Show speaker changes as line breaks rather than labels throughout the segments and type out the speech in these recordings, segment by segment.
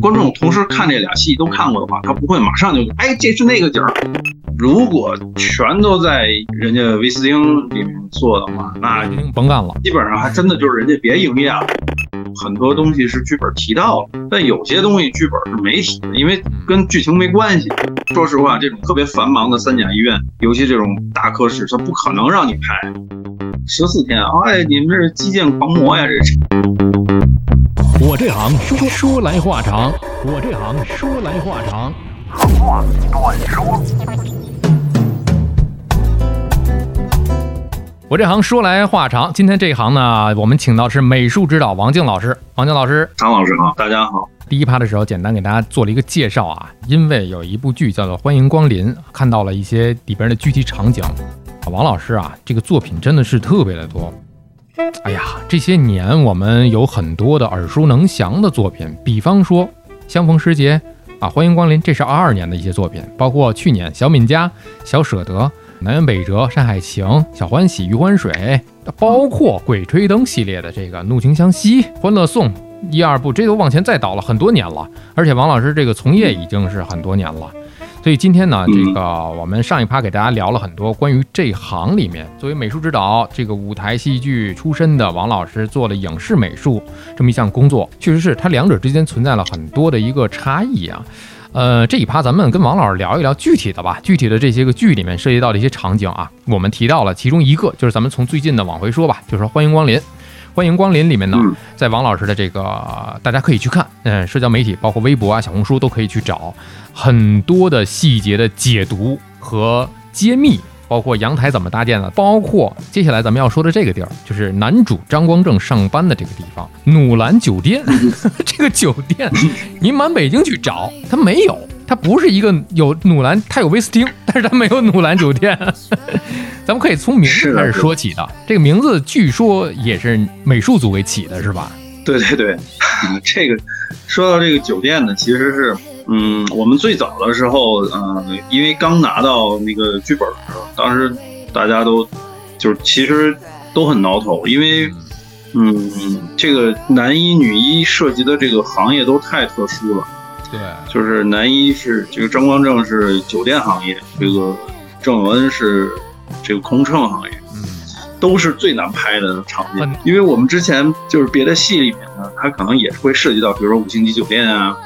观众同时看这俩戏都看过的话，他不会马上就哎这是那个景儿。如果全都在人家威斯汀里面做的话，那
甭干了。
基本上还真的就是人家别营业了。很多东西是剧本提到了，但有些东西剧本是没提的，因为跟剧情没关系。说实话，这种特别繁忙的三甲医院，尤其这种大科室，他不可能让你拍十四天。哎，你们这是基建狂魔呀，这是。
我这行说说来话长，我这行说来话长。话短说。我这行说来话长，今天这一行呢，我们请到是美术指导王静老师。王静老师，
张老师好，大家好。
第一趴的时候，简单给大家做了一个介绍啊，因为有一部剧叫做《欢迎光临》，看到了一些里边的具体场景。王老师啊，这个作品真的是特别的多。哎呀，这些年我们有很多的耳熟能详的作品，比方说《相逢时节》啊，《欢迎光临》，这是二二年的一些作品，包括去年《小敏家》《小舍得》。南辕北辙、山海情、小欢喜、余欢水，包括鬼吹灯系列的这个怒晴湘西、欢乐颂一二部，这都往前再倒了很多年了。而且王老师这个从业已经是很多年了，所以今天呢，这个我们上一趴给大家聊了很多关于这行里面，作为美术指导、这个舞台戏剧出身的王老师做了影视美术这么一项工作，确实是它两者之间存在了很多的一个差异啊。呃，这一趴咱们跟王老师聊一聊具体的吧，具体的这些个剧里面涉及到的一些场景啊，我们提到了其中一个，就是咱们从最近的往回说吧，就是说欢迎光临，欢迎光临里面呢，在王老师的这个大家可以去看，嗯，社交媒体包括微博啊、小红书都可以去找很多的细节的解读和揭秘。包括阳台怎么搭建的，包括接下来咱们要说的这个地儿，就是男主张光正上班的这个地方——努兰酒店。这个酒店，你满北京去找，它没有，它不是一个有努兰，它有威斯汀，但是它没有努兰酒店。咱们可以从名字开始说起的，这个名字据说也是美术组给起的，是吧？
对对对，这个说到这个酒店呢，其实是。嗯，我们最早的时候，嗯，因为刚拿到那个剧本的时候，当时大家都就是其实都很挠头，因为嗯，这个男一女一涉及的这个行业都太特殊了。
对，
就是男一是这个张光正是酒店行业，这个郑有恩是这个空乘行业，嗯，都是最难拍的场景，因为我们之前就是别的戏里面呢，它可能也是会涉及到，比如说五星级酒店啊。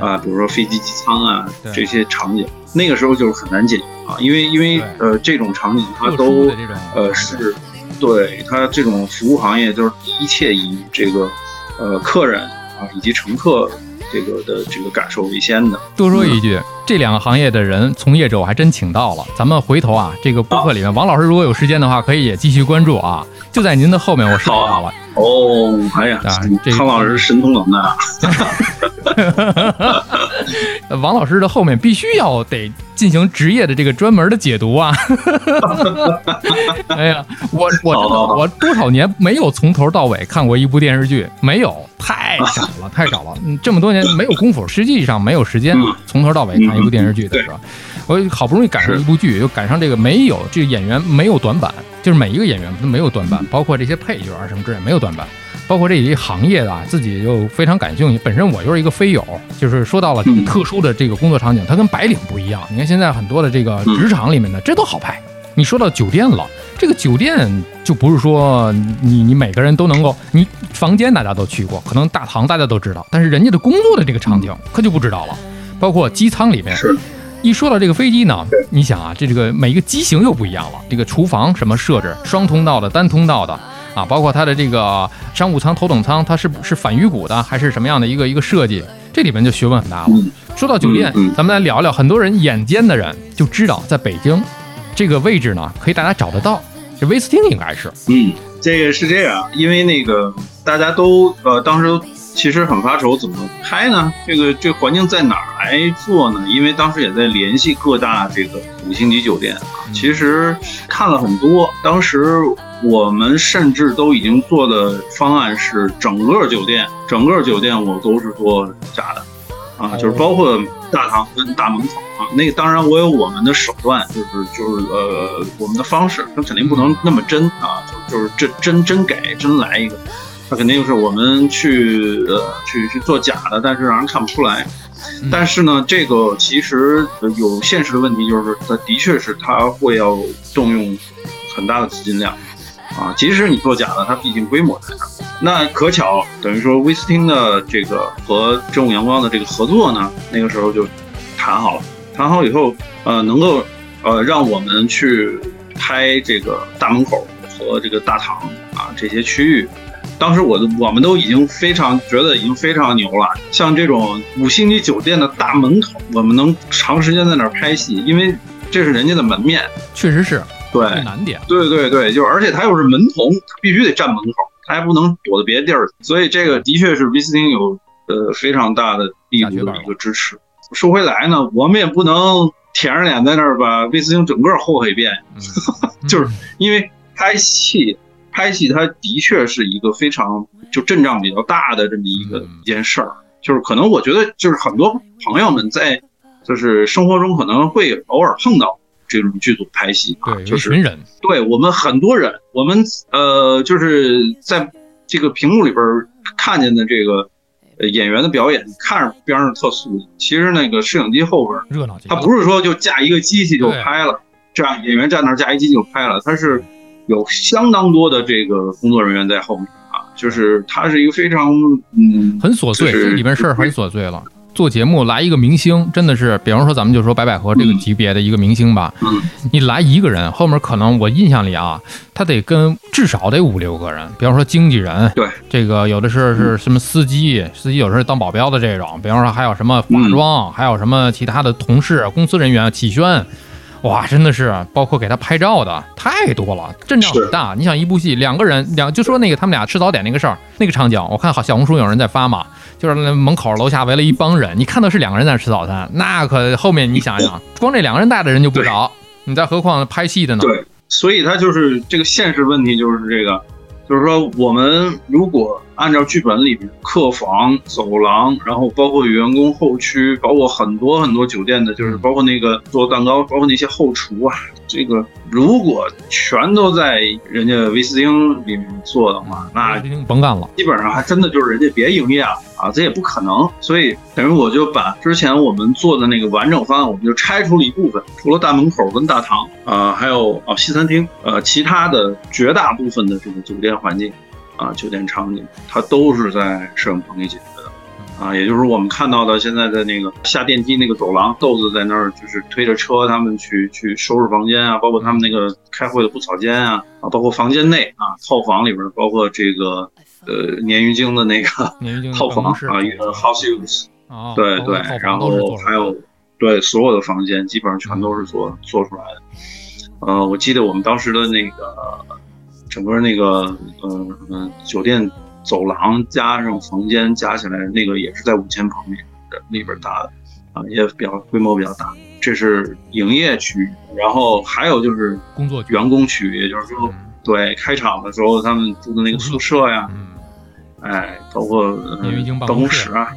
啊，比如说飞机机舱啊这些场景，那个时候就是很难解决啊，因为因为呃这种场景它都呃是，对它这种服务行业就是一切以这个呃客人啊以及乘客这个的这个感受为先的。
多说一句，这两个行业的人从业者我还真请到了，咱们回头啊这个播客里面，王老师如果有时间的话，可以也继续关注啊。就在您的后面，我收到了。
哦，哎呀，康老师神通广大。
王老师的后面必须要得进行职业的这个专门的解读啊。哎呀，我我我多少年没有从头到尾看过一部电视剧，没有，太少了，太少了。这么多年没有功夫，实际上没有时间从头到尾看一部电视剧的是吧？我好不容易赶上一部剧，又赶上这个没有这个演员没有短板。就是每一个演员都没有短板，包括这些配角啊什么之类没有短板，包括这一行业的自己又非常感兴趣。本身我就是一个飞友，就是说到了这个特殊的这个工作场景，它跟白领不一样。你看现在很多的这个职场里面的，这都好拍。你说到酒店了，这个酒店就不是说你你每个人都能够，你房间大家都去过，可能大堂大家都知道，但是人家的工作的这个场景可就不知道了。包括机舱里面。一说到这个飞机呢，你想啊，这这个每一个机型又不一样了。这个厨房什么设置，双通道的、单通道的啊，包括它的这个商务舱、头等舱，它是是反鱼骨的，还是什么样的一个一个设计？这里面就学问很大了。说到酒店，咱们来聊聊。很多人眼尖的人就知道，在北京这个位置呢，可以大家找得到。这威斯汀应该是，
嗯，这个是这样，因为那个大家都呃当时。其实很发愁，怎么拍呢？这个这环境在哪儿来做呢？因为当时也在联系各大这个五星级酒店啊。其实看了很多，当时我们甚至都已经做的方案是整个酒店，整个酒店我都是做假的啊，就是包括大堂跟大门口啊。那个当然我有我们的手段，就是就是呃我们的方式，那肯定不能那么真啊，就就是真真真给真来一个。它肯定就是我们去呃去去做假的，但是让人看不出来。但是呢，这个其实有现实的问题，就是它的确是它会要动用很大的资金量啊。即使你做假的，它毕竟规模在那。那可巧，等于说威斯汀的这个和正午阳光的这个合作呢，那个时候就谈好了。谈好以后，呃，能够呃让我们去拍这个大门口和这个大堂啊这些区域。当时我我们都已经非常觉得已经非常牛了，像这种五星级酒店的大门口，我们能长时间在那儿拍戏，因为这是人家的门面，
确实是
对。
难点，
对对对，就而且他又是门童，必须得站门口，他还不能躲到别的地儿，所以这个的确是威斯汀有呃非常大的力度的一个支持。说回来呢，我们也不能舔着脸在那儿把威斯汀整个霍霍一遍，就是因为拍戏。拍戏，它的确是一个非常就阵仗比较大的这么一个一件事儿，就是可能我觉得就是很多朋友们在就是生活中可能会偶尔碰到这种剧组拍戏啊，就是
群人，
对我们很多人，我们呃就是在这个屏幕里边看见的这个呃演员的表演，看着边上特素，其实那个摄影机后边
热闹，
他不是说就架一个机器就拍了，这样演员站那架一机器就拍了，他是。有相当多的这个工作人员在后面啊，就是它是一个非常嗯
很琐碎，这里面事儿很琐碎了。做节目来一个明星，真的是，比方说咱们就说白百合这个级别的一个明星吧，你来一个人，后面可能我印象里啊，他得跟至少得五六个人，比方说经纪人，
对，
这个有的是是什么司机，司机有时候当保镖的这种，比方说还有什么化妆，还有什么其他的同事、公司人员启轩。哇，真的是，包括给他拍照的太多了，阵仗很大。你想一部戏两个人，两就说那个他们俩吃早点那个事儿，那个场景，我看好小红书有人在发嘛，就是那门口楼下围了一帮人，你看到是两个人在吃早餐，那可后面你想想，光这两个人带的人就不少，你再何况拍戏的呢？
对，所以他就是这个现实问题，就是这个。就是说，我们如果按照剧本里面客房、走廊，然后包括员工后区，包括很多很多酒店的，就是包括那个做蛋糕，包括那些后厨啊。这个如果全都在人家威斯汀里面做的话，那
甭干了。
基本上还真的就是人家别营业了啊，这也不可能。所以等于我就把之前我们做的那个完整方案，我们就拆除了一部分，除了大门口跟大堂啊，还有啊西餐厅，呃，其他的绝大部分的这个酒店环境啊，酒店场景，它都是在摄影棚里解决的。啊，也就是我们看到的现在的那个下电梯那个走廊，豆子在那儿就是推着车，他们去去收拾房间啊，包括他们那个开会的布草间啊，啊，包括房间内啊，套房里边，包括这个呃鲶鱼精的那个套房啊，house use，对对，然后还有对所有的房间基本上全都是做做出来的。呃，我记得我们当时的那个整个那个呃嗯酒店。走廊加上房间加起来，那个也是在五千平米的里边搭的，啊，也比较规模比较大。这是营业区域，然后还有就是
工作
员工区域，也就是说，对开场的时候他们住的那个宿舍呀，哎，包括办公室啊，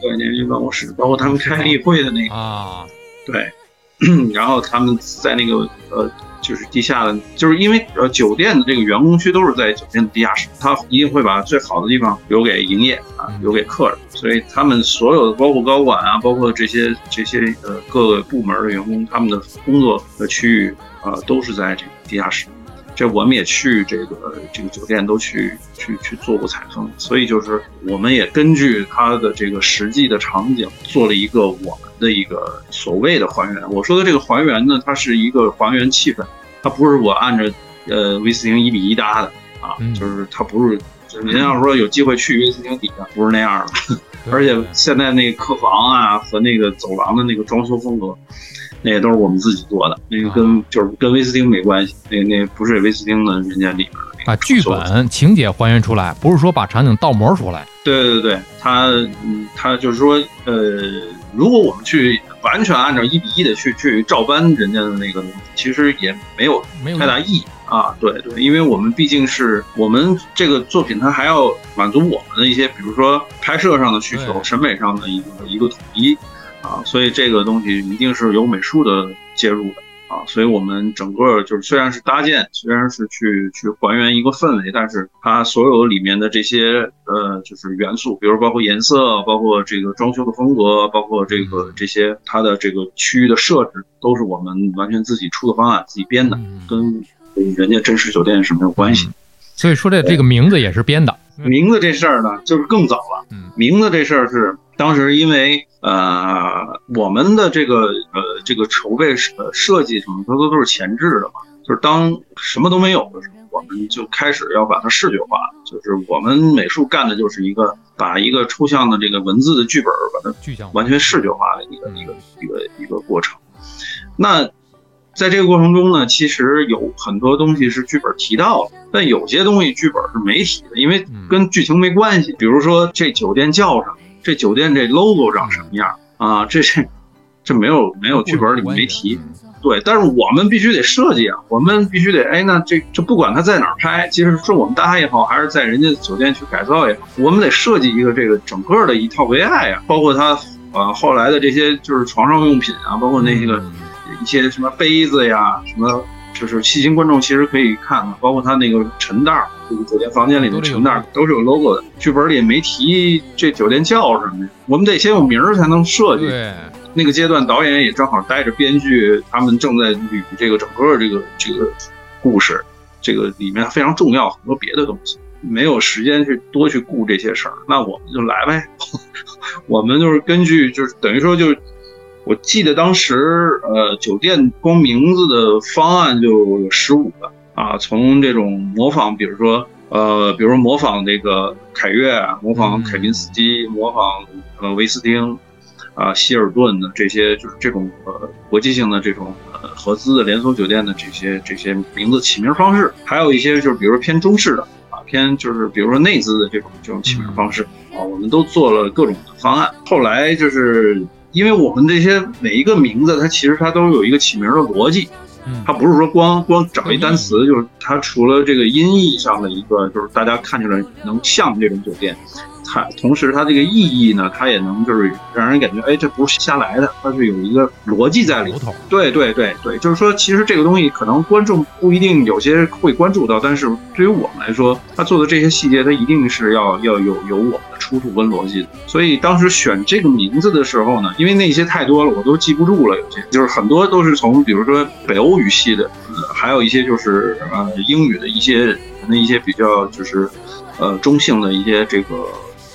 对，鲶鱼办公室，包括他们开例会的那个。
啊，
对，然后他们在那个呃。就是地下的，就是因为呃酒店的这个员工区都是在酒店的地下室，他一定会把最好的地方留给营业啊，留给客人，所以他们所有的包括高管啊，包括这些这些呃各个部门的员工，他们的工作的区域啊都是在这个地下室。这我们也去这个这个酒店都去去去做过采风，所以就是我们也根据它的这个实际的场景做了一个我们的一个所谓的还原。我说的这个还原呢，它是一个还原气氛，它不是我按照呃威斯汀一比一搭的啊，就是它不是。您要说有机会去威斯汀底下，不是那样的。而且现在那个客房啊和那个走廊的那个装修风格。那也都是我们自己做的，那个跟就是跟威斯汀没关系，那那不是威斯汀的人家里面的。
把剧本情节还原出来，不是说把场景倒模出来。
对对对，他嗯，他就是说，呃，如果我们去完全按照一比一的去去照搬人家的那个，其实也没有
没有
太大意义啊。对对，因为我们毕竟是我们这个作品，它还要满足我们的一些，比如说拍摄上的需求、审美上的一个一个统一。啊，所以这个东西一定是有美术的介入的啊，所以我们整个就是虽然是搭建，虽然是去去还原一个氛围，但是它所有里面的这些呃就是元素，比如包括颜色，包括这个装修的风格，包括这个这些它的这个区域的设置，都是我们完全自己出的方案，自己编的，跟人家真实酒店是没有关系。
所以说这这个名字也是编的。
名字这事儿呢，就是更早了。名字这事儿是当时因为呃我们的这个呃这个筹备设设计什么，它都都是前置的嘛。就是当什么都没有的时候，我们就开始要把它视觉化。就是我们美术干的就是一个把一个抽象的这个文字的剧本，把它完全视觉化的一个一个一个一个过程。那。在这个过程中呢，其实有很多东西是剧本提到的，但有些东西剧本是没提的，因为跟剧情没关系。比如说这酒店叫什么，这酒店这 logo 长什么样啊？这这这没有没有剧本里面没提。对，但是我们必须得设计啊，我们必须得哎，那这这不管他在哪儿拍，其实是我们搭也好，还是在人家酒店去改造也好，我们得设计一个这个整个的一套 VI 啊，包括他呃后来的这些就是床上用品啊，包括那个。一些什么杯子呀，什么就是细心观众其实可以看看，包括他那个陈袋，这个酒店房间里的陈袋都是有 logo 的。剧本里没提这酒店叫什么呀？我们得先有名儿才能设计。
对，
那个阶段导演也正好带着编剧，他们正在捋这个整个这个这个故事，这个里面非常重要很多别的东西，没有时间去多去顾这些事儿。那我们就来呗，我们就是根据就是等于说就。我记得当时，呃，酒店光名字的方案就有十五个啊，从这种模仿，比如说，呃，比如说模仿这个凯悦，模仿凯宾斯基，模仿呃威斯汀，啊，希尔顿的这些，就是这种呃国际性的这种呃合资的连锁酒店的这些这些名字起名方式，还有一些就是比如说偏中式的啊，偏就是比如说内资的这种这种起名方式。啊，我们都做了各种的方案，后来就是。因为我们这些每一个名字，它其实它都有一个起名的逻辑，它不是说光光找一单词，就是它除了这个音译上的一个，就是大家看起来能像这种酒店。它同时，它这个意义呢，它也能就是让人感觉，哎，这不是瞎来的，它是有一个逻辑在里头。对对对对，就是说，其实这个东西可能观众不一定有些会关注到，但是对于我们来说，他做的这些细节，他一定是要要有有我们的出处跟逻辑的。所以当时选这个名字的时候呢，因为那些太多了，我都记不住了，有些就是很多都是从比如说北欧语系的，还有一些就是呃英语的一些那一些比较就是呃中性的一些这个。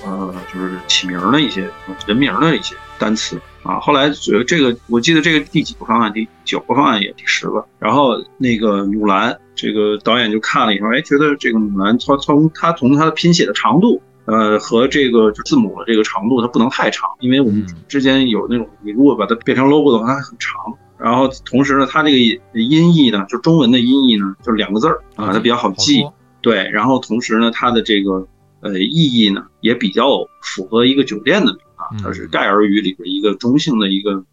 呃，就是起名的一些人名的一些单词啊。后来这个，我记得这个第几个方案，第九个方案也第十个。然后那个努兰，这个导演就看了以后，哎，觉得这个努兰从从他从他的拼写的长度，呃，和这个字母的这个长度，它不能太长，因为我们之间有那种，你如果把它变成 logo 的话，它很长。然后同时呢，它这个音译呢，就中文的音译呢，就是两个字儿啊，它比较好记。对，然后同时呢，它的这个。呃，意义呢也比较符合一个酒店的名啊，它是盖尔语里边一个中性的一个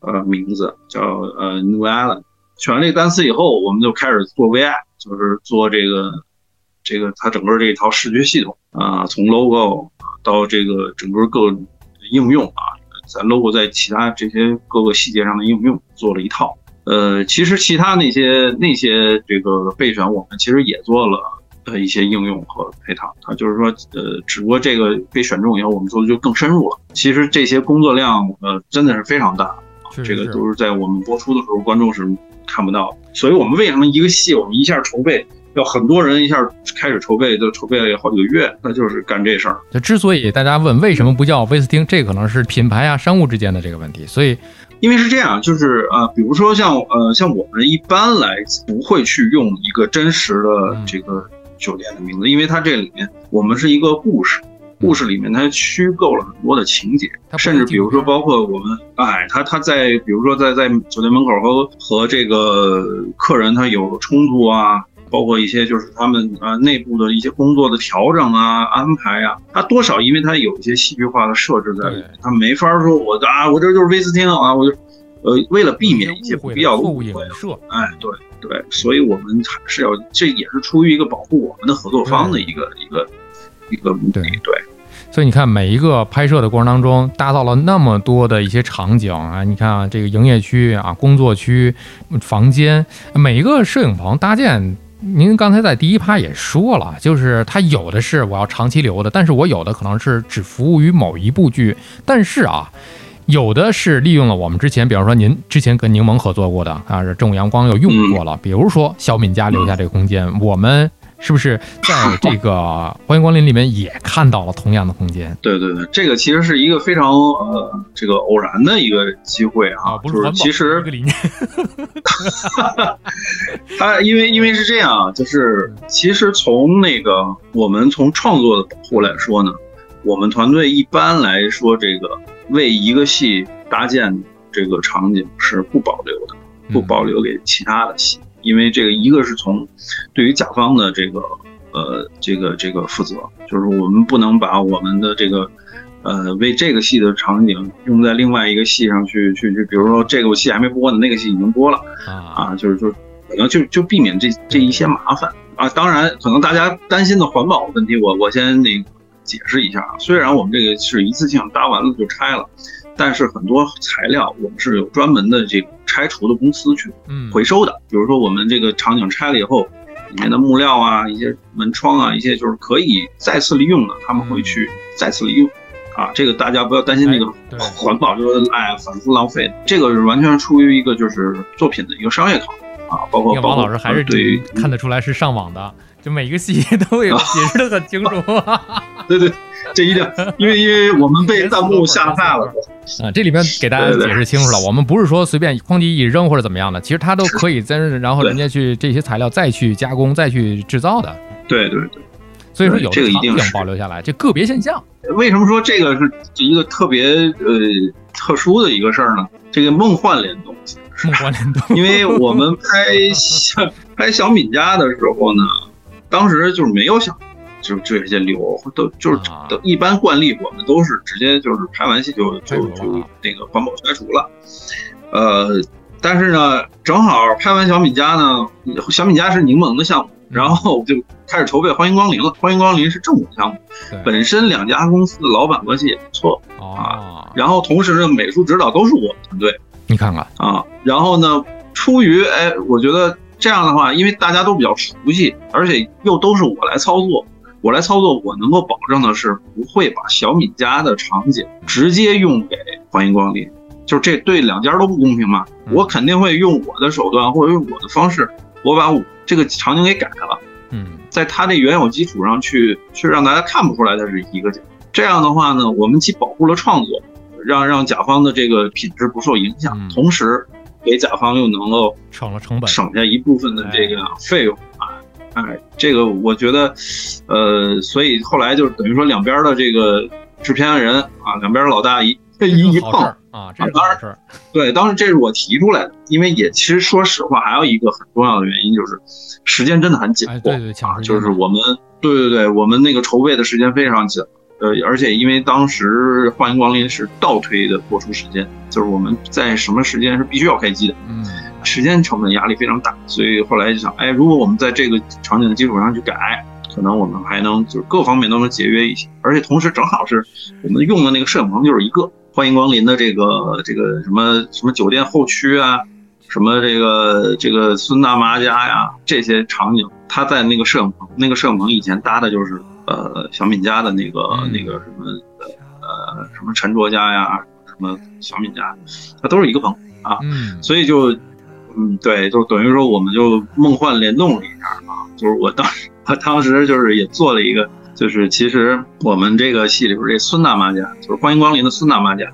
呃名字，叫呃 New Island。选完这个单词以后，我们就开始做 VI，就是做这个这个它整个这一套视觉系统啊，从 logo 到这个整个各应用啊，咱 logo 在其他这些各个细节上的应用做了一套。呃，其实其他那些那些这个备选，我们其实也做了。的一些应用和配套，啊就是说，呃，只不过这个被选中以后，我们做的就更深入了。其实这些工作量，呃，真的是非常大，这个都是在我们播出的时候，观众是看不到。所以我们为什么一个戏，我们一下筹备要很多人一下开始筹备，就筹备了好几个月，那就是干这事儿。
就之所以大家问为什么不叫威斯汀，这可能是品牌啊、商务之间的这个问题。所以，
因为是这样，就是呃，比如说像呃，像我们一般来不会去用一个真实的这个。酒店的名字，因为它这里面我们是一个故事，故事里面它虚构了很多的情节，甚至比如说包括我们，哎，他他在比如说在在酒店门口和和这个客人他有冲突啊，包括一些就是他们呃内部的一些工作的调整啊安排啊，他多少因为他有一些戏剧化的设置在里面，他没法说我啊我这就是威斯汀啊，我就呃为了避免一些不必要的误会，哎对。对，所以我们还是要，这也是出于一个保护我们的合作方的一个一个一个目的。对，
所以你看，每一个拍摄的过程当中，搭造了那么多的一些场景啊，你看啊，这个营业区啊、工作区、房间，每一个摄影棚搭建，您刚才在第一趴也说了，就是它有的是我要长期留的，但是我有的可能是只服务于某一部剧，但是啊，有的是利用了我们之前，比方说您之前跟柠檬合作过的啊，正午阳光又用过了，比如说小敏家留下这个空间，我们。是不是在这个欢迎光临里面也看到了同样的空间？
对对对，这个其实是一个非常呃这个偶然的一个机会啊，就是其实
一个理念。
他因为因为是这样，就是其实从那个我们从创作的保护来说呢，我们团队一般来说这个为一个戏搭建这个场景是不保留的，不保留给其他的戏。因为这个，一个是从对于甲方的这个呃这个这个负责，就是我们不能把我们的这个呃为这个戏的场景用在另外一个戏上去去去，比如说这个戏还没播呢，那个戏已经播了啊，就是说可能就就避免这这一些麻烦啊。当然，可能大家担心的环保问题，我我先那个解释一下啊。虽然我们这个是一次性搭完了就拆了。但是很多材料我们是有专门的这个拆除的公司去回收的，比如说我们这个场景拆了以后，里面的木料啊、一些门窗啊、一些就是可以再次利用的，他们会去再次利用。啊，这个大家不要担心那个环保，就是哎反复浪费，这个是完全出于一个就是作品的一个商业考虑啊。包括
王老师还是
对
看得出来是上网的，就每一个细节都有解释的很清楚。
对对。这一定，因为因为我们被弹幕吓怕了
啊！这里面给大家解释清楚了，我们不是说随便哐叽一扔或者怎么样的，其实它都可以真，然后人家去这些材料再去加工、再去制造的。
对对对，
所以说有
这个一定
保留下来，这个别现象。
为什么说这个是一个特别呃特殊的一个事儿呢？这个梦幻联动，
梦幻联动，
因为我们拍拍小敏家的时候呢，当时就是没有想。就这些流都就是都一般惯例，我们都是直接就是拍完戏就就就那个环保拆除了。呃，但是呢，正好拍完小米家呢，小米家是柠檬的项目，然后就开始筹备欢迎光临了。欢迎光临是正午项目，本身两家公司的老板关系也不错啊。然后同时呢，美术指导都是我们团队，
你看看
啊。然后呢，出于哎，我觉得这样的话，因为大家都比较熟悉，而且又都是我来操作。我来操作，我能够保证的是不会把小米家的场景直接用给欢迎光临，就是这对两家都不公平嘛。我肯定会用我的手段或者用我的方式，我把我这个场景给改了。嗯，在它这原有基础上去去让大家看不出来它是一个景。这样的话呢，我们既保护了创作，让让甲方的这个品质不受影响，同时给甲方又能够
省了成本，
省下一部分的这个费用啊。哎，这个我觉得，呃，所以后来就等于说两边的这个制片人啊，两边老大一一一碰
啊，当
然，对，当时这是我提出来的，因为也其实说实话，还有一个很重要的原因就是时间真的很紧迫，
对对，
就是我们，对对对，我们那个筹备的时间非常紧，呃，而且因为当时欢迎光临是倒推的播出时间，就是我们在什么时间是必须要开机的，嗯。时间成本压力非常大，所以后来就想，哎，如果我们在这个场景的基础上去改，可能我们还能就是各方面都能节约一些，而且同时正好是我们用的那个摄影棚就是一个欢迎光临的这个这个什么什么酒店后区啊，什么这个这个孙大妈家呀这些场景，他在那个摄影棚，那个摄影棚以前搭的就是呃小敏家的那个那个什么呃什么陈卓家呀，什么小敏家，它都是一个棚啊，所以就。嗯，对，就等于说我们就梦幻联动了一下啊，就是我当时，我 当时就是也做了一个，就是其实我们这个戏里边这孙大妈家，就是欢迎光临的孙大妈家，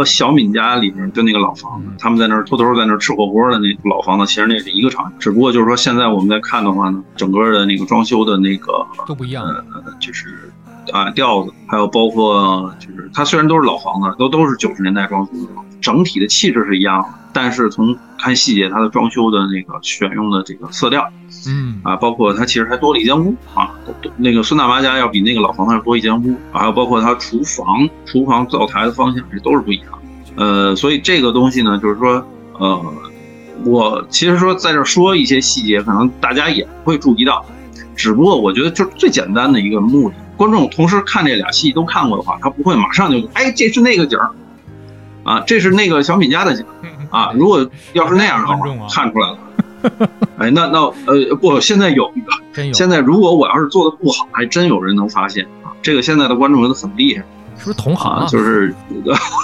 和小敏家里面就那个老房子，他们在那儿偷偷在那儿吃火锅的那老房子，其实那是一个场景，只不过就是说现在我们在看的话呢，整个的那个装修的那个
都不一样，
呃，就是啊调子，还有包括就是它虽然都是老房子，都都是九十年代装修的，整体的气质是一样的。但是从看细节，它的装修的那个选用的这个色调，
嗯
啊，包括它其实还多了一间屋啊，那个孙大妈家要比那个老房子要多一间屋，还有包括它厨房、厨房灶台的方向这都是不一样。呃，所以这个东西呢，就是说，呃，我其实说在这说一些细节，可能大家也会注意到，只不过我觉得就是最简单的一个目的。观众同时看这俩戏都看过的话，他不会马上就哎这是那个景儿啊，这是那个小品家的景啊。如果要是那样的话，看出来了。哎，那那呃不，现在有一个，现在如果我要是做的不好，还真有人能发现啊。这个现在的观众都很厉害，
是不是同行？
就是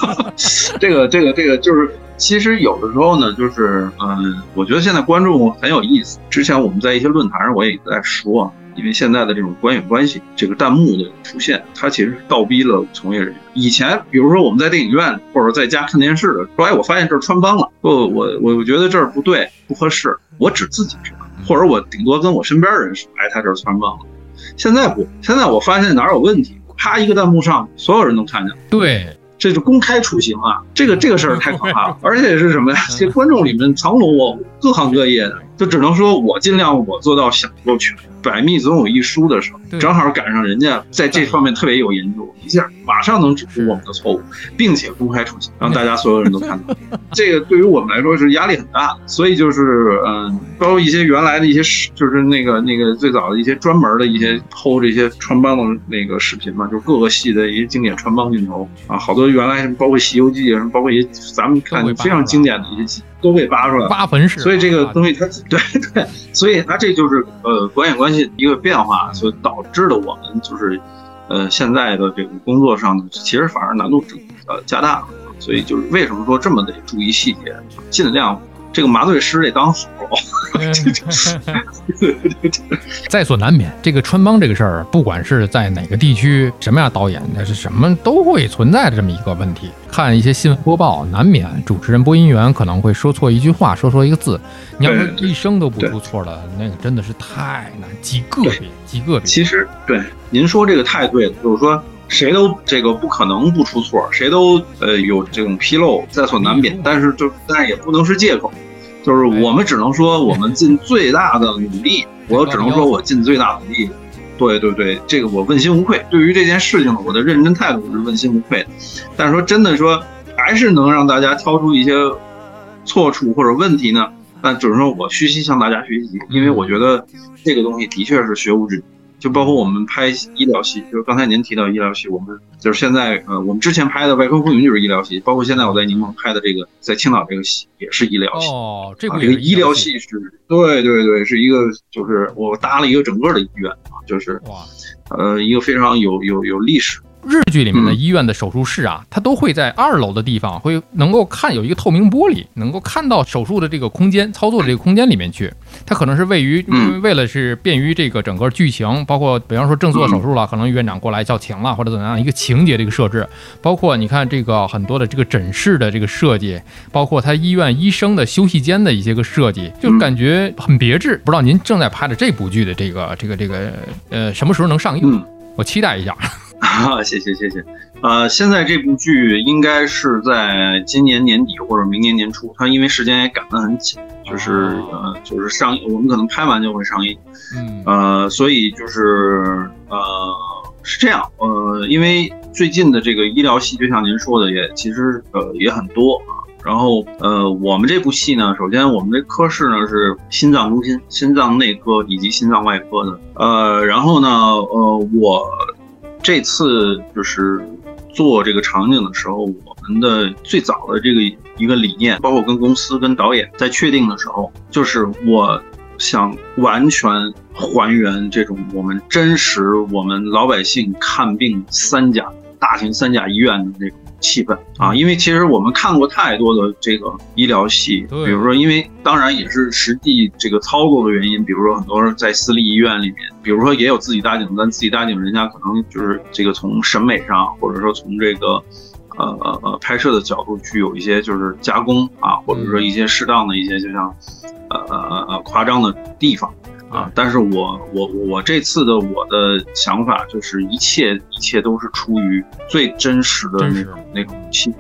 这个这个这个就是。其实有的时候呢，就是嗯，我觉得现在观众很有意思。之前我们在一些论坛上，我也在说，因为现在的这种官员关系，这个弹幕的出现，它其实是倒逼了从业人员。以前，比如说我们在电影院或者在家看电视的，说哎，我发现这儿穿帮了，不，我我我觉得这儿不对，不合适，我只自己知道，或者我顶多跟我身边人说，哎，他这儿穿帮了。现在不，现在我发现哪有问题，啪一个弹幕上，所有人都看见了。
对。
这是公开处刑啊！这个这个事儿太可怕了，而且是什么呀？这观众里面藏龙卧虎，各行各业的，就只能说我尽量我做到想不够全。百密总有一疏的时候，正好赶上人家在这方面特别有研究，一下马上能指出我们的错误，并且公开处刑，让大家所有人都看到。这个对于我们来说是压力很大的，所以就是嗯，包括一些原来的一些就是那个那个最早的一些专门的一些偷这些穿帮的那个视频嘛，就是各个系的一些经典穿帮镜头啊，好多原来包括《西游记》什么，包括一些咱们看非常经典的一些戏。都被扒出来，
挖坟式。
所以这个东西它 对对，所以它这就是呃官演关系一个变化，所以导致了我们就是呃现在的这个工作上呢，其实反而难度呃加大了。所以就是为什么说这么得注意细节，尽量。这个麻醉师得当好，
在所难免。这个穿帮这个事儿，不管是在哪个地区，什么样导演，那是什么都会存在的这么一个问题。看一些新闻播报，难免主持人、播音员可能会说错一句话，说错一个字。你要是一生都不出错的，那个真的是太难，极个别，极个别。
其实，对您说这个太对了，就是说谁都这个不可能不出错，谁都呃有这种纰漏，在所难免。但是就但是也不能是借口。就是我们只能说，我们尽最大的努力。我只能说，我尽最大努力。对对对，这个我问心无愧。对于这件事情，我的认真态度是问心无愧的。但是说真的说，还是能让大家挑出一些错处或者问题呢？那只是说我虚心向大家学习，因为我觉得这个东西的确是学无止境。就包括我们拍医疗戏，就是刚才您提到医疗戏，我们就是现在呃，我们之前拍的《外科风云》就是医疗戏，包括现在我在宁梦拍的这个在青岛这个戏也是医疗戏。
哦，这
个医疗戏是，对对对，是一个就是我搭了一个整个的医院啊，就是哇，呃，一个非常有有有历史。
日剧里面的医院的手术室啊，它都会在二楼的地方，会能够看有一个透明玻璃，能够看到手术的这个空间、操作的这个空间里面去。它可能是位于，为了是便于这个整个剧情，包括比方说正做手术了，可能院长过来叫停了或者怎样一个情节的一个设置。包括你看这个很多的这个诊室的这个设计，包括他医院医生的休息间的一些个设计，就感觉很别致。不知道您正在拍的这部剧的这个这个这个呃什么时候能上映？我期待一下。
啊，谢谢谢谢，呃，现在这部剧应该是在今年年底或者明年年初，它因为时间也赶得很紧，就是呃，就是上映，我们可能拍完就会上映，嗯，呃，所以就是呃是这样，呃，因为最近的这个医疗戏，就像您说的，也其实呃也很多啊，然后呃，我们这部戏呢，首先我们这科室呢是心脏中心、心脏内科以及心脏外科的，呃，然后呢，呃，我。这次就是做这个场景的时候，我们的最早的这个一个理念，包括跟公司、跟导演在确定的时候，就是我想完全还原这种我们真实我们老百姓看病三甲大型三甲医院的那种。气氛啊，因为其实我们看过太多的这个医疗戏，比如说，因为当然也是实际这个操作的原因，比如说很多人在私立医院里面，比如说也有自己搭景，但自己搭景人家可能就是这个从审美上，或者说从这个呃呃呃拍摄的角度去有一些就是加工啊，或者说一些适当的一些就像呃呃呃呃夸张的地方。啊！但是我我我这次的我的想法就是一切一切都是出于最真实的那种那种气，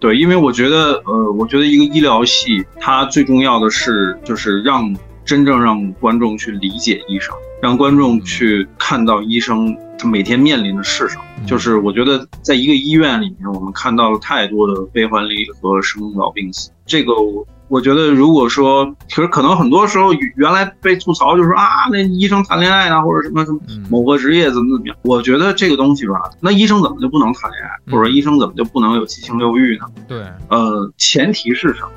对，因为我觉得呃，我觉得一个医疗系它最重要的是就是让真正让观众去理解医生，让观众去看到医生他每天面临的是什么。就是我觉得在一个医院里面，我们看到了太多的悲欢离合、生老病死，这个。我觉得如果说，其实可能很多时候原来被吐槽就是啊，那医生谈恋爱啊，或者什么什么某个职业怎么怎么样。我觉得这个东西吧，那医生怎么就不能谈恋爱，或者医生怎么就不能有七情六欲呢？
对，
呃，前提是什么？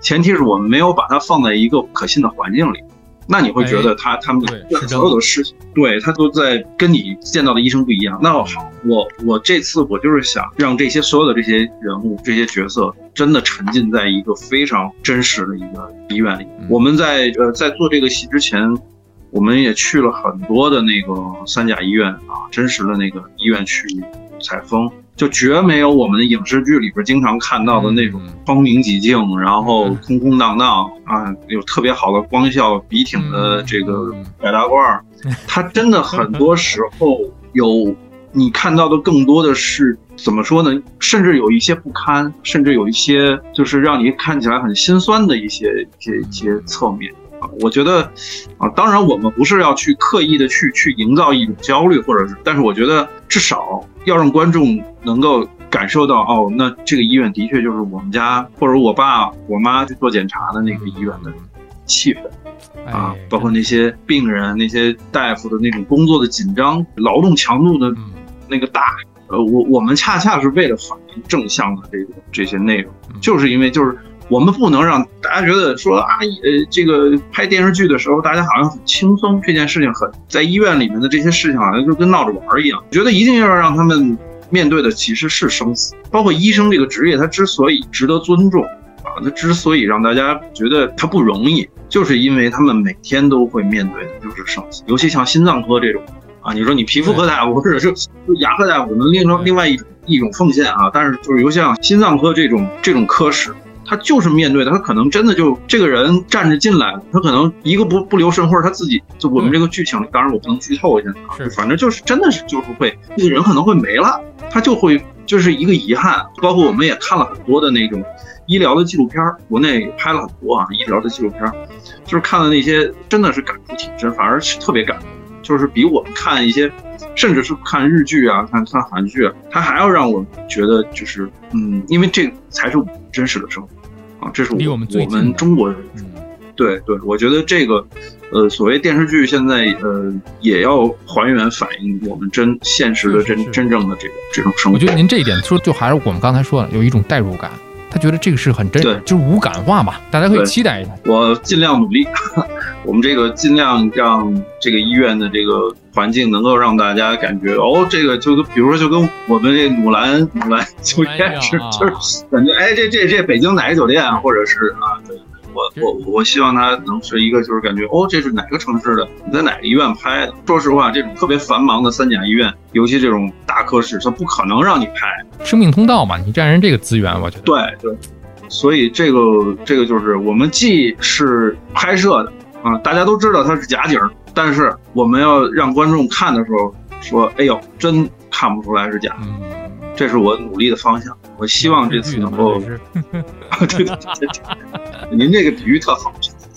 前提是我们没有把它放在一个可信的环境里。那你会觉得他他们所有的事情，对他都在跟你见到的医生不一样。那好，我我这次我就是想让这些所有的这些人物、这些角色真的沉浸在一个非常真实的一个医院里。我们在呃在做这个戏之前，我们也去了很多的那个三甲医院啊，真实的那个医院去采风。就绝没有我们影视剧里边经常看到的那种光明几净，然后空空荡荡啊，有特别好的光效、笔挺的这个白大褂。它真的很多时候有你看到的更多的是怎么说呢？甚至有一些不堪，甚至有一些就是让你看起来很心酸的一些一些一些侧面。我觉得，啊，当然我们不是要去刻意的去去营造一种焦虑，或者是，但是我觉得至少要让观众能够感受到，哦，那这个医院的确就是我们家或者我爸我妈去做检查的那个医院的气氛，啊，包括那些病人、那些大夫的那种工作的紧张、劳动强度的那个大，呃，我我们恰恰是为了反映正向的这个这些内容，就是因为就是。我们不能让大家觉得说啊，呃，这个拍电视剧的时候，大家好像很轻松，这件事情很在医院里面的这些事情好像就跟闹着玩一样。觉得一定要让他们面对的其实是生死，包括医生这个职业，他之所以值得尊重啊，他之所以让大家觉得他不容易，就是因为他们每天都会面对的就是生死，尤其像心脏科这种啊，你说你皮肤科大夫或者是牙科大夫，能另另外一种一种奉献啊，但是就是尤其像心脏科这种这种科室。他就是面对的，他可能真的就这个人站着进来，他可能一个不不留神，或者他自己就我们这个剧情里，当然我不能剧透一下啊，反正就是真的是就是会那个人可能会没了，他就会就是一个遗憾。包括我们也看了很多的那种医疗的纪录片，国内拍了很多啊医疗的纪录片，就是看了那些真的是感触挺深，反而是特别感动，就是比我们看一些。甚至是看日剧啊，看看韩剧，啊他还要让我觉得就是，嗯，因为这才是真实的生活啊，这是我们我们中国人，对对，我觉得这个，呃，所谓电视剧现在呃也要还原反映我们真现实的真真正的这个这种生活。
我觉得您这一点说，就还是我们刚才说的，有一种代入感。他觉得这个是很真，就是无感化嘛，大家可以期待一下。
我尽量努力，我们这个尽量让这个医院的这个环境能够让大家感觉，哦，这个就跟比如说就跟我们这努兰努兰酒店是，就是感觉，哎，这这这北京哪个酒店啊，或者是啊。我我我希望它能是一个，就是感觉哦，这是哪个城市的？你在哪个医院拍的？说实话，这种特别繁忙的三甲医院，尤其这种大科室，它不可能让你拍
生命通道嘛。你占人这个资源，我觉得
对对。所以这个这个就是我们既是拍摄的啊，大家都知道它是假景，但是我们要让观众看的时候说，哎呦，真看不出来是假。这是我努力的方向。我希望这次能够，对对对对，您这个比喻特好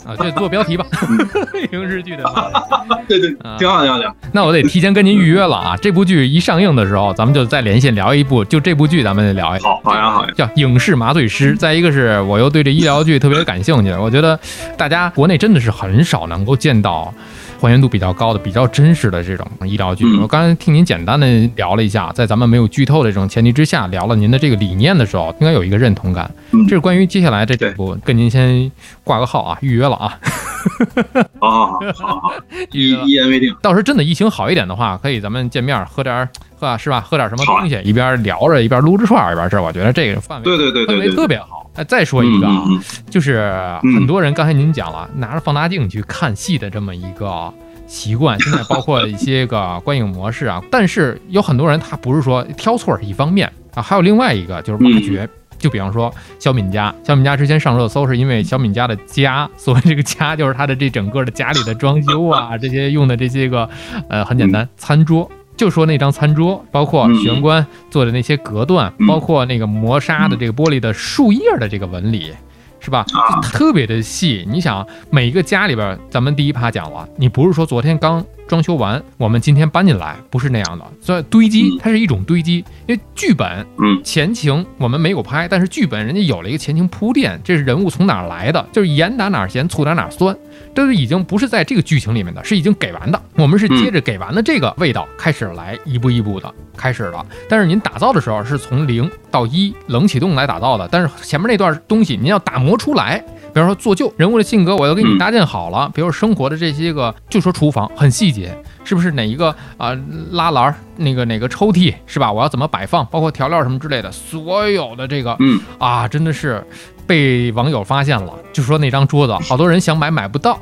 啊！这做标题吧，影视剧的，
对对，挺好挺好挺好。
那我得提前跟您预约了啊！这部剧一上映的时候，咱们就再连线聊一部，就这部剧咱们聊一
好，好呀好呀，
叫《影视麻醉师》。再一个是我又对这医疗剧特别感兴趣，我觉得大家国内真的是很少能够见到。还原度比较高的、比较真实的这种医疗剧，我刚才听您简单的聊了一下，在咱们没有剧透的这种前提之下，聊了您的这个理念的时候，应该有一个认同感。这是关于接下来这几部，跟您先挂个号啊，预约了啊。
好好好 一一言为定。
到时候真的疫情好一点的话，可以咱们见面喝点喝是吧？喝点什么东西，一边聊着一边撸着串一边是我觉得这个范围
对对对
氛围特别好。哎，再说一个啊，就是很多人刚才您讲了，拿着放大镜去看戏的这么一个习惯，现在包括一些个 观影模式啊。但是有很多人他不是说挑错是一方面啊，还有另外一个就是挖掘。就比方说小敏家，小敏家之前上热搜是因为小敏家的家，所谓这个家就是他的这整个的家里的装修啊，这些用的这些个呃很简单餐桌。就说那张餐桌，包括玄关做的那些隔断，包括那个磨砂的这个玻璃的树叶的这个纹理，是吧？特别的细。你想，每一个家里边，咱们第一趴讲了，你不是说昨天刚装修完，我们今天搬进来，不是那样的。所以堆积，它是一种堆积，因为剧本，
嗯，
前情我们没有拍，但是剧本人家有了一个前情铺垫，这是人物从哪儿来的，就是盐打哪儿咸，醋打哪儿酸，这是已经不是在这个剧情里面的，是已经给完的。我们是接着给完的这个味道开始来一步一步的开始了。但是您打造的时候是从零到一冷启动来打造的，但是前面那段东西您要打磨出来。比方说做旧人物的性格，我都给你搭建好了。比如生活的这些个，就说厨房很细节，是不是哪一个啊拉篮那个哪个抽屉是吧？我要怎么摆放，包括调料什么之类的，所有的这个，
嗯
啊，真的是被网友发现了，就说那张桌子，好多人想买买不到。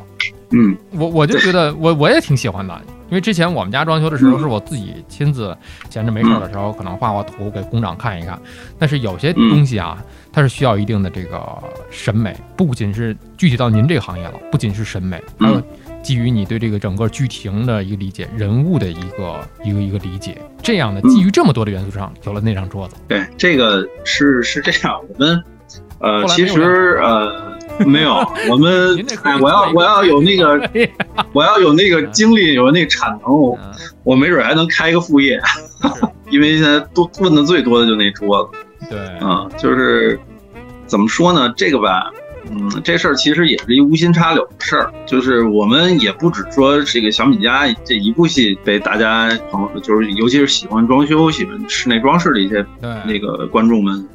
嗯，
我我就觉得我我也挺喜欢的，因为之前我们家装修的时候是我自己亲自闲着没事的时候，可能画画图给工长看一看。但是有些东西啊。它是需要一定的这个审美，不仅是具体到您这个行业了，不仅是审美，还有基于你对这个整个剧情的一个理解，人物的一个一个一个理解，这样的基于这么多的元素上，有了那张桌子。
对，这个是是这样，我们呃，其实呃 没有，我们哎，我要我要有那个，我要有那个精力，有那产能，我我没准还能开一个副业，因为现在都问的最多的就那桌子。
对，
嗯，就是怎么说呢？这个吧，嗯，这事儿其实也是一无心插柳的事儿。就是我们也不只说这个小米家这一部戏被大家朋友，就是尤其是喜欢装修、喜欢室内装饰的一些那个观众们，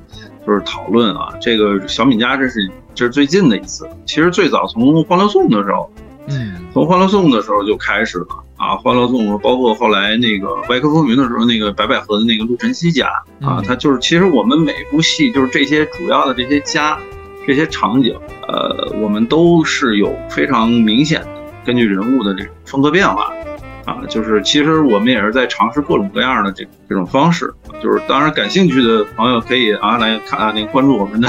就是讨论啊。这个小米家这是这是最近的一次。其实最早从《欢乐颂》的时候，
嗯，
从《欢乐颂》的时候就开始了。啊，欢乐颂包括后来那个外科风云的时候，那个白百合的那个陆晨曦家啊，他就是其实我们每部戏就是这些主要的这些家，这些场景，呃，我们都是有非常明显的根据人物的这种风格变化。啊，就是其实我们也是在尝试各种各样的这这种方式，就是当然感兴趣的朋友可以啊来看啊那个关注我们的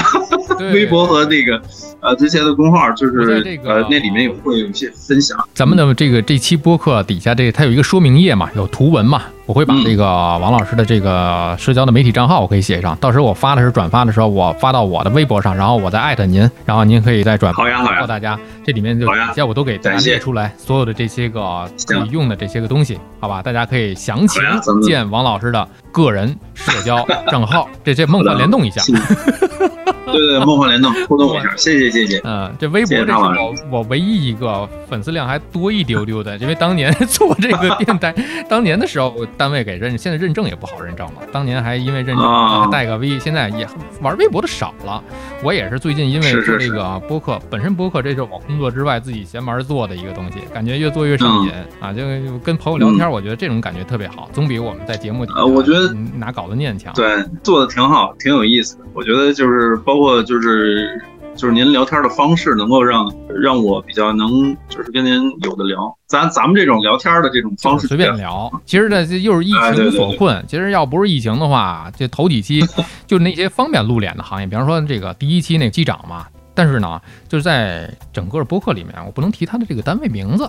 微博和那个呃之前的公号，就是呃那里面有会有一些分享。
咱们的这个这期播客底下这它有一个说明页嘛，有图文嘛。我会把这个王老师的这个社交的媒体账号我可以写上，到时候我发的时候转发的时候，我发到我的微博上，然后我再艾特您，然后您可以再转发
告
大家。这里面就底下我都给大家列出来所有的这些个可以用的这些个东西，好吧？大家可以详情见王老师的个人社交账号，这这梦幻联动一下。
对对，梦幻联动互动一下，谢谢谢谢。
嗯，这微博这是我我唯一一个粉丝量还多一丢丢的，因为当年 做这个电台，当年的时候单位给认，现在认证也不好认证了。当年还因为认证带个 V，现在也玩微博的少了。我也是最近因为做这个播客，本身播客这是我工作之外自己闲玩做的一个东西，感觉越做越上瘾啊！就跟朋友聊天，我觉得这种感觉特别好，总比我们在节目底下
我觉得
拿稿子念强。
对，做的挺好，挺有意思的。我觉得就是包括就是就是您聊天的方式，能够让让我比较能就是跟您有的聊。咱咱们这种聊天的这种方式
随便聊。其实呢，这又是疫情所困。其实要不是疫情的话，这头几期 就那些方便露脸的行业，比方说这个第一期那个机长嘛。但是呢，就是在整个播客里面，我不能提他的这个单位名字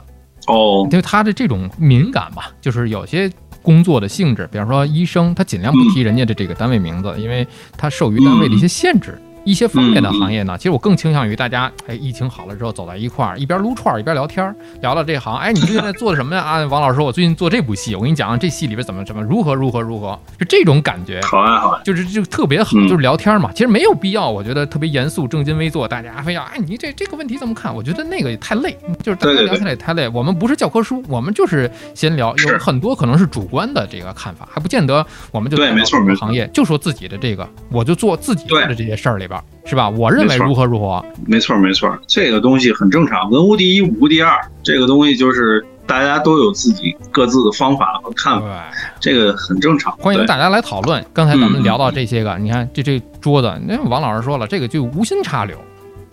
哦，
因为他的这种敏感吧，就是有些。工作的性质，比方说医生，他尽量不提人家的这个单位名字，因为他受于单位的一些限制。一些方便的行业呢，其实我更倾向于大家，哎，疫情好了之后走在一块儿，一边撸串儿一边聊天儿，聊聊这行。哎，你最近在做什么呀？啊，王老师说，我最近做这部戏，我跟你讲，这戏里边怎么怎么如何如何如何，就 这种感觉。
好啊，好，
就是就特别好，就是聊天嘛。其实没有必要，我觉得特别严肃、正襟危坐，大家非要，哎，你这这个问题怎么看？我觉得那个也太累，就是大家聊起来也太累。我们不是教科书，我们就是闲聊，有很多可能是主观的这个看法，还不见得我们就
对，没错，没
错，行业就说自己的这个，我就做自己做的这些事儿里边，是吧？我。认为如何如何？
没错没错，这个东西很正常。文无第一，武无第二，这个东西就是大家都有自己各自的方法和看法，这个很正常。
欢迎大家来讨论。刚才咱们聊到这些个，你看这这桌子，那王老师说了，这个就无心插柳。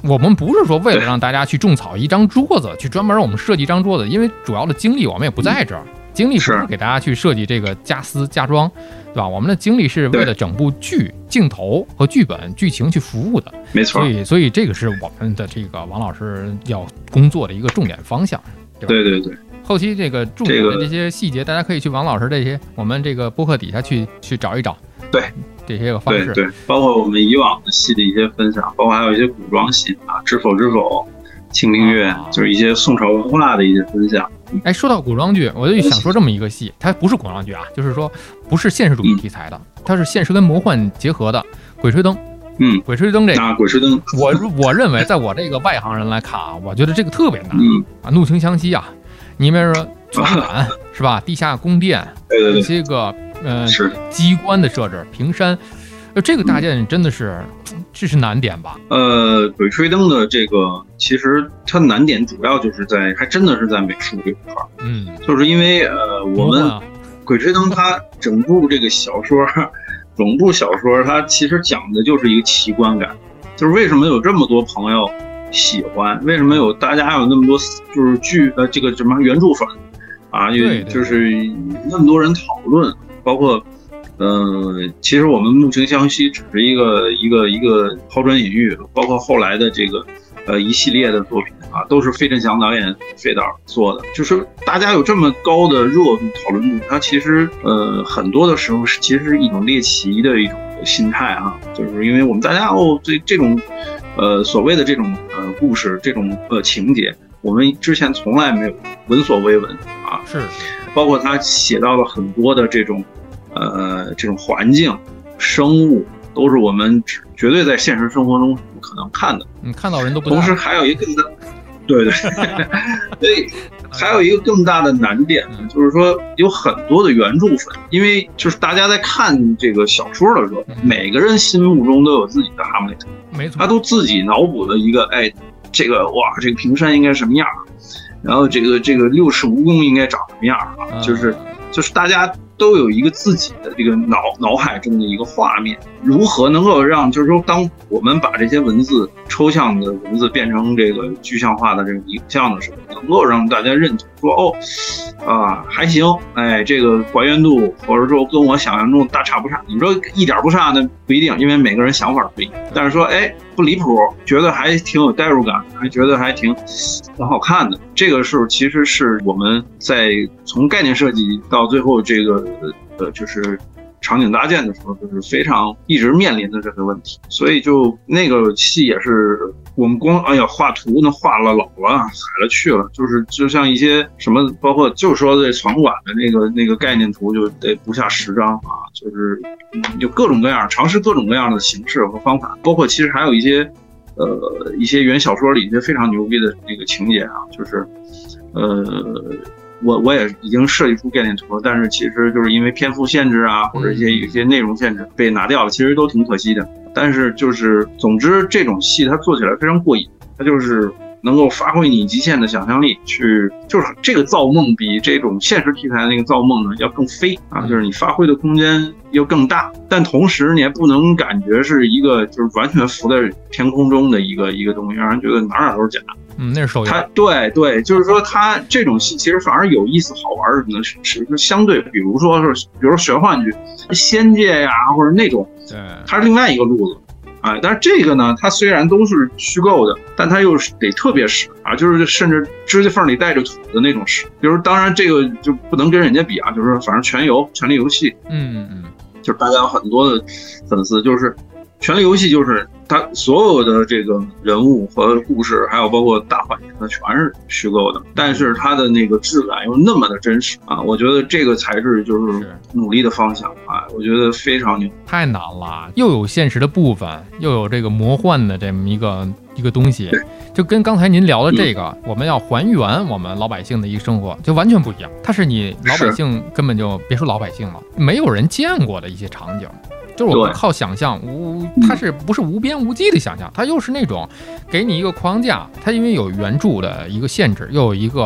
我们不是说为了让大家去种草一张桌子，去专门让我们设计一张桌子，因为主要的精力我们也不在这儿。精力是给大家去设计这个家私家装，对吧？我们的精力是为了整部剧镜头和剧本剧情去服务的，
没错。
所以，所以这个是我们的这个王老师要工作的一个重点方向，对吧？
对对对。
后期这个重点的这些细节，大家可以去王老师这些我们这个播客底下去去找一找。
对，
这些个方式，
对，包括我们以往的戏的一些分享，包括还有一些古装戏啊，《知否知否》《清明月》，就是一些宋朝文化的一些分享。
哎，说到古装剧，我就想说这么一个戏，它不是古装剧啊，就是说不是现实主义题材的，它是现实跟魔幻结合的《鬼吹灯》。
嗯，《
鬼吹灯》这个，《
鬼吹灯》，
我我认为，在我这个外行人来看啊，我觉得这个特别难啊，怒晴湘西啊，你比如说船馆 是吧？地下宫殿，
一
些个呃机关的设置，平山，呃，这个搭建真的是，这是难点吧？
呃，《鬼吹灯》的这个其实它难点主要就是在，还真的是在美术这一块儿。
嗯，
就是因为呃，我们《鬼吹灯》它整部这个小说。整部小说它其实讲的就是一个奇观感，就是为什么有这么多朋友喜欢，为什么有大家有那么多就是剧呃这个什么原著粉啊，就就是那么多人讨论，包括呃其实我们怒晴湘西只是一个一个一个抛砖引玉，包括后来的这个呃一系列的作品。啊，都是费振祥导演、费导做的，就是大家有这么高的热度、讨论度，它其实呃很多的时候是其实是一种猎奇的一种心态啊，就是因为我们大家哦这这种呃所谓的这种呃故事、这种呃情节，我们之前从来没有闻所未闻啊，
是，
包括他写到了很多的这种呃这种环境、生物，都是我们只绝对在现实生活中不可能看的，
嗯看到人都不
同时还有一个更大。对对，所以还有一个更大的难点呢，就是说有很多的原著粉，因为就是大家在看这个小说的时候，每个人心目中都有自己的哈姆雷特，
没错，
他都自己脑补了一个，哎，这个哇，这个平山应该什么样，然后这个这个六世蜈蚣应该长什么样啊，就是就是大家。都有一个自己的这个脑脑海中的一个画面，如何能够让就是说，当我们把这些文字抽象的文字变成这个具象化的这个影像的时候，能够让大家认同说，哦，啊还行，哎，这个还原度或者说跟我想象中大差不差。你说一点不差呢，不一定，因为每个人想法不一样。但是说，哎，不离谱，觉得还挺有代入感，还觉得还挺挺好看的。这个是其实是我们在从概念设计到最后这个。呃，就是场景搭建的时候，就是非常一直面临的这个问题，所以就那个戏也是我们光哎呀画图那画了老了海了去了，就是就像一些什么，包括就说这场馆的那个那个概念图就得不下十张啊，就是有各种各样尝试各种各样的形式和方法，包括其实还有一些呃一些原小说里一些非常牛逼的那个情节啊，就是呃。我我也已经设计出概念图了，但是其实就是因为篇幅限制啊，或者一些有些内容限制被拿掉了，其实都挺可惜的。但是就是总之这种戏它做起来非常过瘾，它就是能够发挥你极限的想象力去，就是这个造梦比这种现实题材的那个造梦呢要更飞啊，就是你发挥的空间又更大，但同时你也不能感觉是一个就是完全浮在天空中的一个一个东西，让人觉得哪哪都是假。
嗯，那是手
它对对，就是说它这种戏其实反而有意思好玩儿什么的，是是相对，比如说是比如说玄幻剧，仙界呀或者那种，
对，
它是另外一个路子，哎，但是这个呢，它虽然都是虚构的，但它又是得特别实啊，就是甚至指甲缝里带着土的那种实。比如当然这个就不能跟人家比啊，就是反正全游权力游戏，
嗯嗯嗯，
就是大家有很多的粉丝，就是权力游戏就是。它所有的这个人物和故事，还有包括大环境，它全是虚构的，但是它的那个质感又那么的真实啊！我觉得这个才是就是努力的方向啊！我觉得非常牛，
太难了，又有现实的部分，又有这个魔幻的这么一个一个东西，就跟刚才您聊的这个，我们要还原我们老百姓的一个生活，就完全不一样。它是你老百姓根本就别说老百姓了，没有人见过的一些场景。就是我们靠想象，无它是不是无边无际的想象？它又是那种给你一个框架，它因为有原著的一个限制，又有一个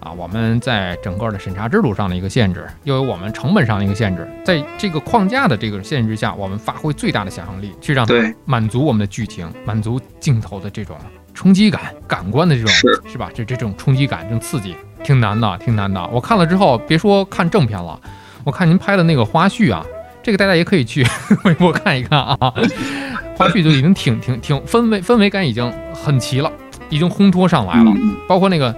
啊我们在整个的审查制度上的一个限制，又有我们成本上的一个限制，在这个框架的这个限制下，我们发挥最大的想象力，去让它满足我们的剧情，满足镜头的这种冲击感、感官的这种是吧？这这种冲击感、这种刺激，挺难的，挺难的。我看了之后，别说看正片了，我看您拍的那个花絮啊。这个大家也可以去 微博看一看啊，花絮就已经挺挺挺氛围氛围感已经很齐了，已经烘托上来了。包括那个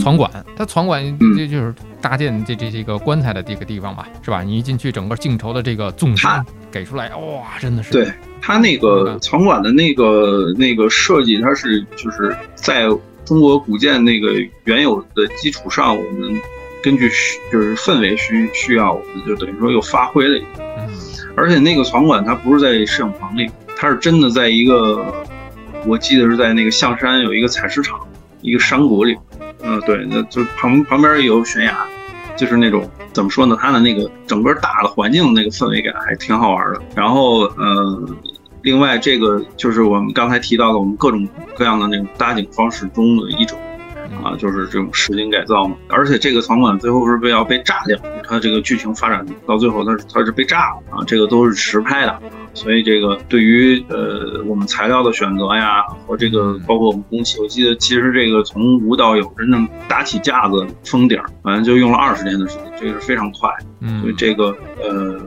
船馆，它船馆这就是搭建这这这个棺材的这个地方吧，是吧？你一进去，整个镜头的这个纵深给出来，哇，真的是。
对它那个船馆的那个那个设计，它是就是在中国古建那个原有的基础上，我们根据就是氛围需需要，我们就等于说又发挥了一个。而且那个场馆它不是在摄影棚里，它是真的在一个，我记得是在那个象山有一个采石场，一个山谷里。嗯，对，那就旁旁边有悬崖，就是那种怎么说呢？它的那个整个大的环境那个氛围感还挺好玩的。然后，呃，另外这个就是我们刚才提到的，我们各种各样的那种搭景方式中的一种。啊，就是这种实景改造嘛，而且这个场馆最后是被要被炸掉，它这个剧情发展到最后，它它是被炸了啊，这个都是实拍的，所以这个对于呃我们材料的选择呀，和这个包括我们工期，我记得其实这个从无到有真正搭起架子封顶，反正就用了二十年的时间，这个是非常快，
嗯，
所以这个呃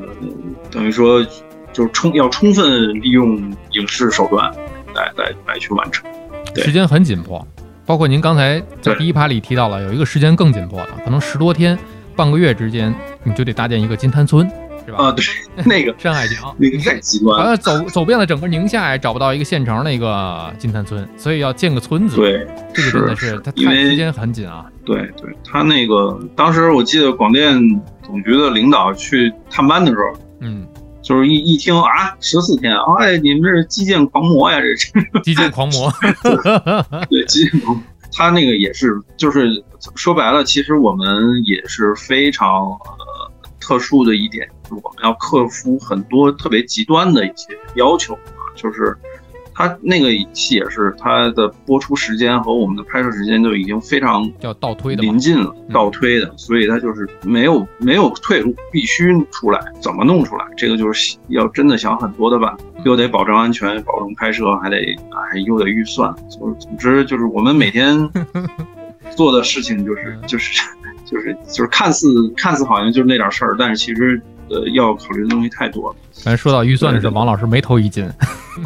等于说就是充要充分利用影视手段来来来去完成，
时间很紧迫。包括您刚才在第一趴里提到了，有一个时间更紧迫的，可能十多天、半个月之间，你就得搭建一个金滩村，是吧？
啊，对，那个
山海经，
那个太极端，
好像走走遍了整个宁夏也找不到一个现成那个金滩村，所以要建个村子。
对，
这个真的是它时间很紧啊。
对对，他那个当时我记得广电总局的领导去探班的时候，
嗯。
就是一一听啊，十四天，哎，你们这是基建狂魔呀，这是
基建狂魔。
对，基建狂，他那个也是，就是说白了，其实我们也是非常呃特殊的一点，就是我们要克服很多特别极端的一些要求啊，就是。它那个戏也是，它的播出时间和我们的拍摄时间就已经非常
要倒推的
临近了，倒推的，所以它就是没有没有退路，必须出来，怎么弄出来？这个就是要真的想很多的办法，又得保证安全，保证拍摄，还得哎又得预算，总总之就是我们每天 做的事情就是就是就是就是看似看似好像就是那点事儿，但是其实呃要考虑的东西太多了。
咱说到预算的时候，王老师眉头一紧。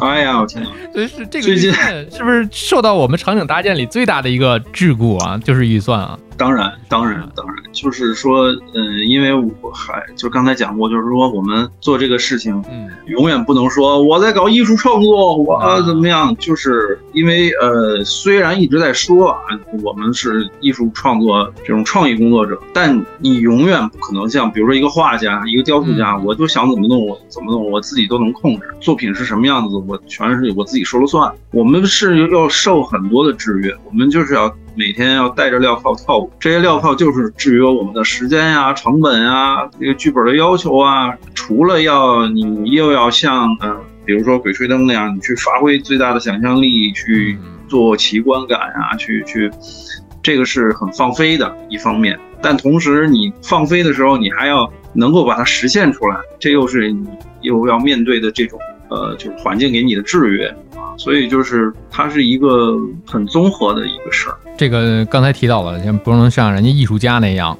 哎呀，我天！
这是这个预算是不是受到我们场景搭建里最大的一个桎梏啊？就是预算啊。
当然，当然，当然，就是说，嗯，因为我还就刚才讲过，就是说我们做这个事情，
嗯，
永远不能说我在搞艺术创作，我怎么样？就是因为呃，虽然一直在说啊，我们是艺术创作这种创意工作者，但你永远不可能像比如说一个画家、一个雕塑家，我就想怎么弄我怎么弄，我自己都能控制作品是什么样子，我全是我自己说了算。我们是要受很多的制约，我们就是要。每天要带着镣铐跳舞，这些镣铐就是制约我们的时间呀、成本呀、这个剧本的要求啊。除了要你又要像呃，比如说《鬼吹灯》那样，你去发挥最大的想象力去做奇观感啊，去去，这个是很放飞的一方面。但同时你放飞的时候，你还要能够把它实现出来，这又是你又要面对的这种呃，就是环境给你的制约啊。所以就是它是一个很综合的一个事儿。
这个刚才提到了，像不能像人家艺术家那样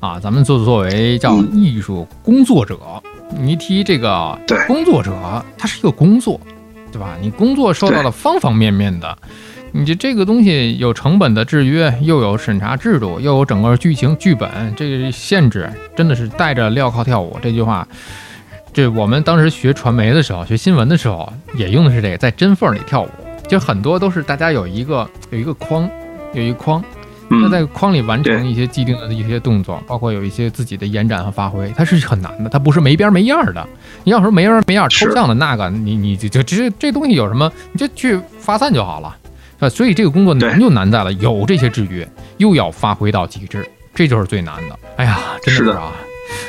啊，咱们做作为叫艺术工作者，你提这个工作者，他是一个工作，对吧？你工作受到了方方面面的，你这这个东西有成本的制约，又有审查制度，又有整个剧情剧本这个限制，真的是带着镣铐跳舞。这句话。这我们当时学传媒的时候，学新闻的时候，也用的是这个，在针缝里跳舞。就很多都是大家有一个有一个框，有一个框，那在框里完成一些既定的一些动作，包括有一些自己的延展和发挥，它是很难的，它不是没边没样的。你要说没边没样抽象的那个，你你就就这这东西有什么，你就去发散就好了，啊。所以这个工作难就难在了有这些制约，又要发挥到极致，这就是最难的。哎呀，真的是啊。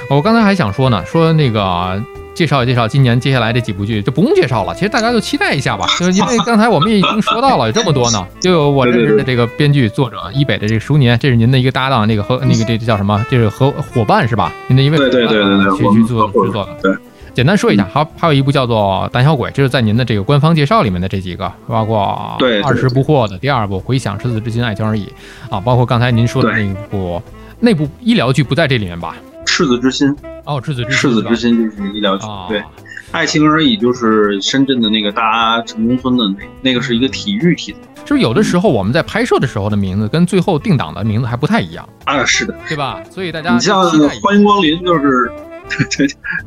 我刚才还想说呢，说那个介绍介绍今年接下来这几部剧，就不用介绍了。其实大家就期待一下吧，就是因为刚才我们已经说到了有这么多呢，就有我认识的这个编剧作者一北的这个熟年，这是您的一个搭档，那个和那个这叫什么？这是合伙伴是吧？您的一位
对对对对对，
去去做制作的。
对，
简单说一下，还还有一部叫做《胆小鬼》，这是在您的这个官方介绍里面的这几个，包括
对
二十不惑的第二部《回想赤子之心爱情而已》啊，包括刚才您说的那一部那部医疗剧不在这里面吧？
赤子之心
哦，赤子之
赤子之心就是医疗剧，对，爱情而已就是深圳的那个大成功村的那那个是一个体育题材，
就是有的时候我们在拍摄的时候的名字跟最后定档的名字还不太一样
啊，是的，
对吧？所以大家
你像欢迎光临就是，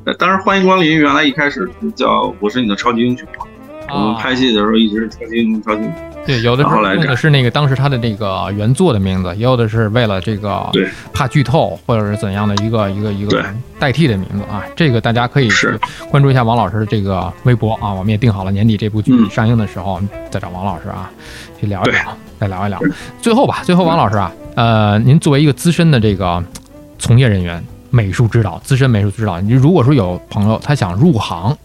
对，当然欢迎光临原来一开始就叫我是你的超级英雄嘛，我们拍戏的时候一直是超级英雄超级英雄。
对，有的时候用的是那个当时他的那个原作的名字，也有的是为了这个怕剧透或者是怎样的一个一个一个代替的名字啊。这个大家可以去关注一下王老师的这个微博啊。我们也定好了年底这部剧上映的时候再找王老师啊去聊一聊，再聊一聊。最后吧，最后王老师啊，呃，您作为一个资深的这个从业人员，美术指导，资深美术指导，你如果说有朋友他想入行。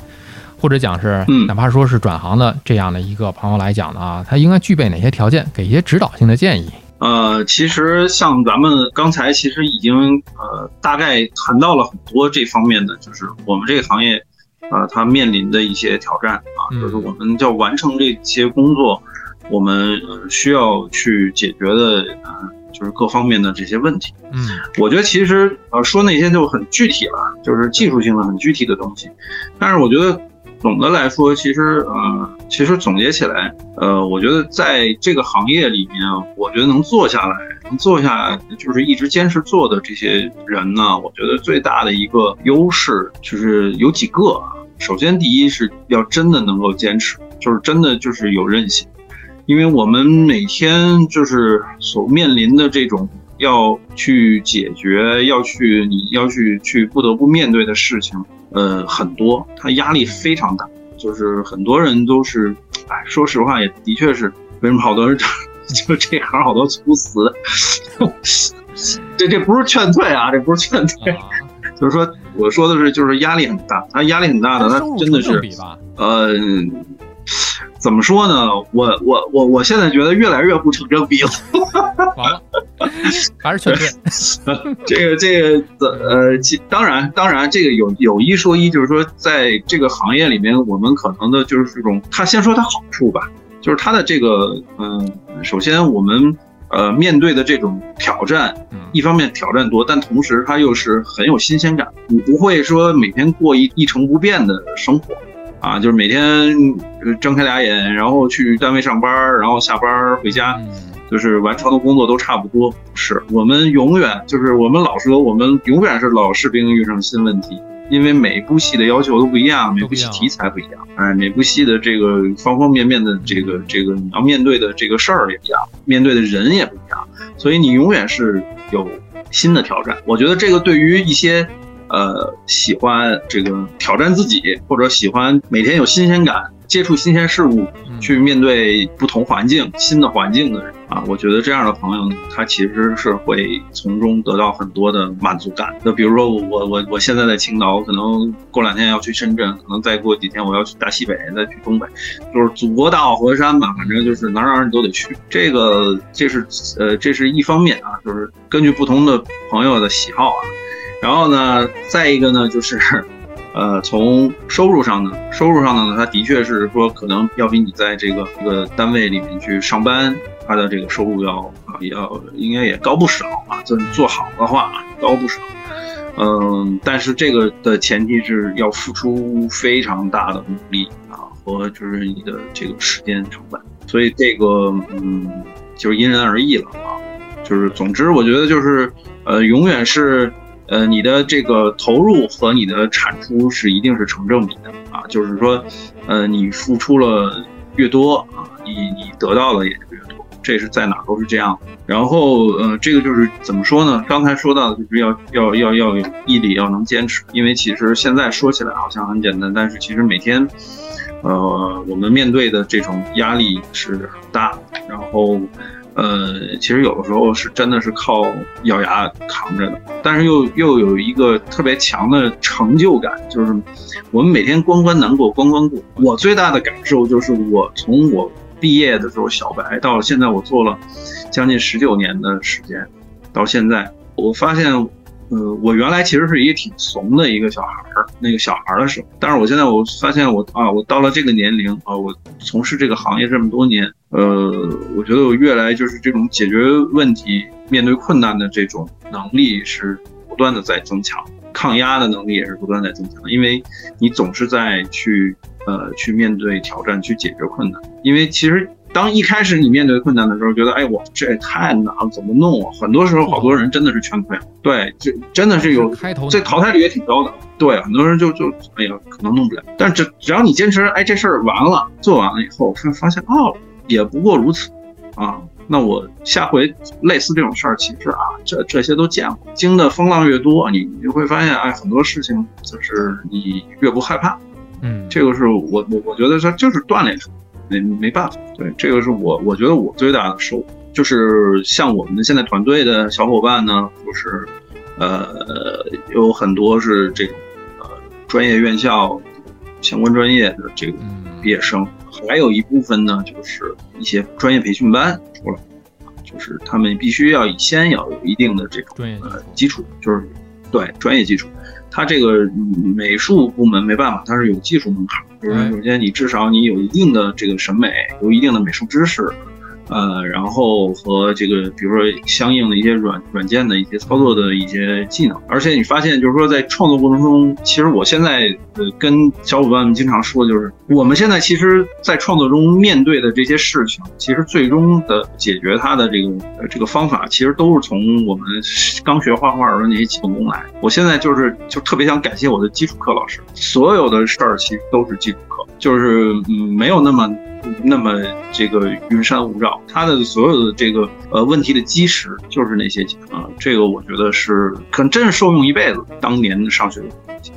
或者讲是，哪怕说是转行的这样的一个朋友来讲呢啊，他应该具备哪些条件？给一些指导性的建议。
呃，其实像咱们刚才其实已经呃大概谈到了很多这方面的，就是我们这个行业，呃，它面临的一些挑战啊，就是我们要完成这些工作，我们需要去解决的，呃，就是各方面的这些问题。
嗯，
我觉得其实呃说那些就很具体了，就是技术性的很具体的东西，但是我觉得。总的来说，其实呃，其实总结起来，呃，我觉得在这个行业里面，我觉得能做下来，能做下就是一直坚持做的这些人呢，我觉得最大的一个优势就是有几个啊。首先，第一是要真的能够坚持，就是真的就是有韧性，因为我们每天就是所面临的这种要去解决、要去你要去去不得不面对的事情。呃，很多，他压力非常大，就是很多人都是，哎，说实话也的确是，为什么好多人就 这行好多猝死？这这不是劝退啊，这不是劝退，就是说我说的是，就是压力很大，他压力很大的，他真的是，呃。怎么说呢？我我我我现在觉得越来越不成正比了。
完了，还是劝退。
这个这个呃，其当然当然，这个有有一说一，就是说在这个行业里面，我们可能的就是这种。他先说他好处吧，就是他的这个嗯，首先我们呃面对的这种挑战，一方面挑战多，但同时它又是很有新鲜感，你不会说每天过一一成不变的生活。啊，就是每天睁开俩眼，然后去单位上班，然后下班回家，就是完成的工作都差不多。是我们永远就是我们老说，我们永远是老士兵遇上新问题，因为每部戏的要求都不一样，每部戏题材不一样，哎，每部戏的这个方方面面的这个这个你要面对的这个事儿也不一样，面对的人也不一样，所以你永远是有新的挑战。我觉得这个对于一些。呃，喜欢这个挑战自己，或者喜欢每天有新鲜感、接触新鲜事物、去面对不同环境、新的环境的人啊，我觉得这样的朋友，他其实是会从中得到很多的满足感。那比如说我我我现在在青岛，可能过两天要去深圳，可能再过几天我要去大西北，再去东北，就是祖国大好河山嘛，反正就是哪哪你都得去。这个这是呃这是一方面啊，就是根据不同的朋友的喜好啊。然后呢，再一个呢，就是，呃，从收入上呢，收入上呢，它的确是说，可能要比你在这个一个单位里面去上班，它的这个收入要啊要应该也高不少啊，就是做好的话高不少。嗯，但是这个的前提是要付出非常大的努力啊，和就是你的这个时间成本，所以这个嗯，就是因人而异了啊。就是总之，我觉得就是，呃，永远是。呃，你的这个投入和你的产出是一定是成正比的啊，就是说，呃，你付出了越多啊，你你得到的也就越多，这是在哪都是这样。然后，呃，这个就是怎么说呢？刚才说到的就是要要要要有毅力，要能坚持。因为其实现在说起来好像很简单，但是其实每天，呃，我们面对的这种压力是很大，然后。呃，其实有的时候是真的是靠咬牙扛着的，但是又又有一个特别强的成就感，就是我们每天关关难过关关过。我最大的感受就是，我从我毕业的时候小白到现在，我做了将近十九年的时间，到现在我发现。呃，我原来其实是一个挺怂的一个小孩儿，那个小孩儿的时候，但是我现在我发现我啊，我到了这个年龄啊，我从事这个行业这么多年，呃，我觉得我越来就是这种解决问题、面对困难的这种能力是不断的在增强，抗压的能力也是不断在增强，因为你总是在去呃去面对挑战、去解决困难，因为其实。当一开始你面对困难的时候，觉得哎我这也太难了，怎么弄啊？很多时候好多人真的是劝退。对，这真的是有这淘汰率也挺高的。对，很多人就就哎呀，可能弄不了。但只只要你坚持，哎，这事儿完了，做完了以后，发发现哦，也不过如此啊。那我下回类似这种事儿，其实啊，这这些都见过，经的风浪越多，你你会发现，哎，很多事情就是你越不害怕。
嗯，
这个是我我我觉得这就是锻炼出来，没没办法。对，这个是我我觉得我最大的收获，就是像我们现在团队的小伙伴呢，就是呃有很多是这种呃专业院校相关专业的这个毕业生。还有一部分呢，就是一些专业培训班出来，就是他们必须要以先要有一定的这种呃基础，就是对专业基础。他这个美术部门没办法，他是有技术门槛，就是首先你至少你有一定的这个审美，有一定的美术知识。呃，然后和这个，比如说相应的一些软软件的一些操作的一些技能，而且你发现，就是说在创作过程中，其实我现在呃跟小伙伴们经常说，就是我们现在其实，在创作中面对的这些事情，其实最终的解决它的这个呃这个方法，其实都是从我们刚学画画的那些基本功来。我现在就是就特别想感谢我的基础课老师，所有的事儿其实都是基础课，就是嗯没有那么。那么这个云山雾绕，它的所有的这个呃问题的基石就是那些啊，这个我觉得是可能真是受用一辈子。当年的上学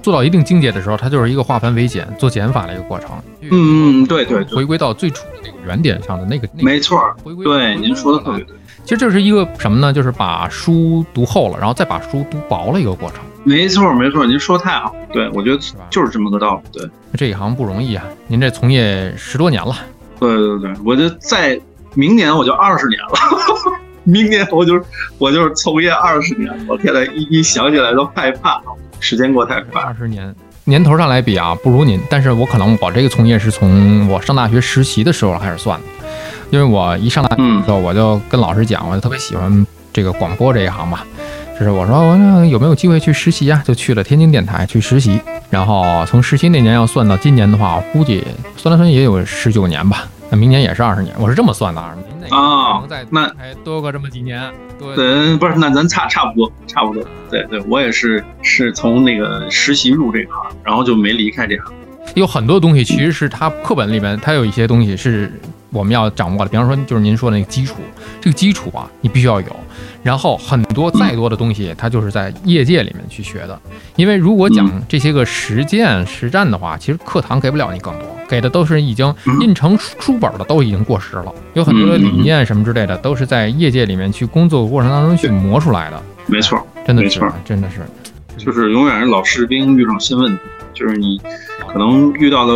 做到一定境界的时候，它就是一个化繁为简、做减法的一个过程。
嗯嗯，对对，
回归到最初的那个原点上的那个，
没错，回归对，您说的特别对。
其实这是一个什么呢？就是把书读厚了，然后再把书读薄了一个过程。
没错没错，您说的太好。对，我觉得就是这么个道理。对，
这一行不容易啊！您这从业十多年了。
对对对，我就在明年我就二十年了，明年我就我就是从业二十年，我现在一一想起来都害怕，时间过太快。
二十年年头上来比啊，不如您，但是我可能我这个从业是从我上大学实习的时候开始算的，因为我一上大学的时候我就跟老师讲，我就特别喜欢这个广播这一行嘛，就是我说我有没有机会去实习啊？就去了天津电台去实习。然后从实习那年要算到今年的话，我估计算来算去也有十九年吧。那明年也是二十年，我是这么算的。
啊，那
还多个这么几年。
对，不是，那咱差差不多，差不多。对对，我也是是从那个实习入这行，然后就没离开这行。
有很多东西其实是它课本里面，它有一些东西是我们要掌握的。比方说，就是您说的那个基础，这个基础啊，你必须要有。然后很多再多的东西，它就是在业界里面去学的。因为如果讲这些个实践实战的话，其实课堂给不了你更多，给的都是已经印成书本的，都已经过时了。有很多的理念什么之类的，都是在业界里面去工作过程当中去磨出来的。
没错，
真的是，真的是，
就是永远是老士兵遇上新问题，就是你可能遇到的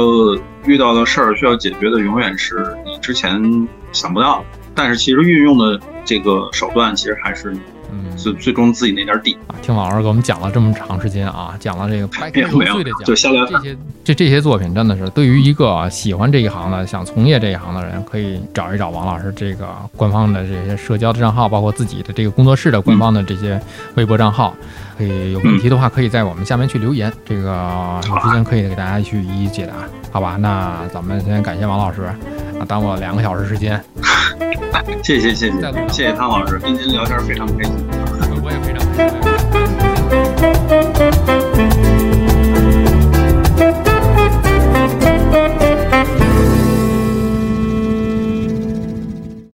遇到的事儿需要解决的，永远是你之前想不到，但是其实运用的。这个手段其实还是，嗯，最最终自己那点底
啊。听老师给我们讲了这么长时间啊，讲了这个开开碎碎的讲，
就下来
这些这这些作品真的是对于一个喜欢这一行的、想从业这一行的人，可以找一找王老师这个官方的这些社交的账号，包括自己的这个工作室的官方的这些微博账号。可以有问题的话，可以在我们下面去留言，这个有时间可以给大家去一一解答，好吧？那咱们先感谢王老师啊，耽误了两个小时时间。
谢谢谢谢谢谢汤老师，跟您聊天非常开心，
我也非常开心。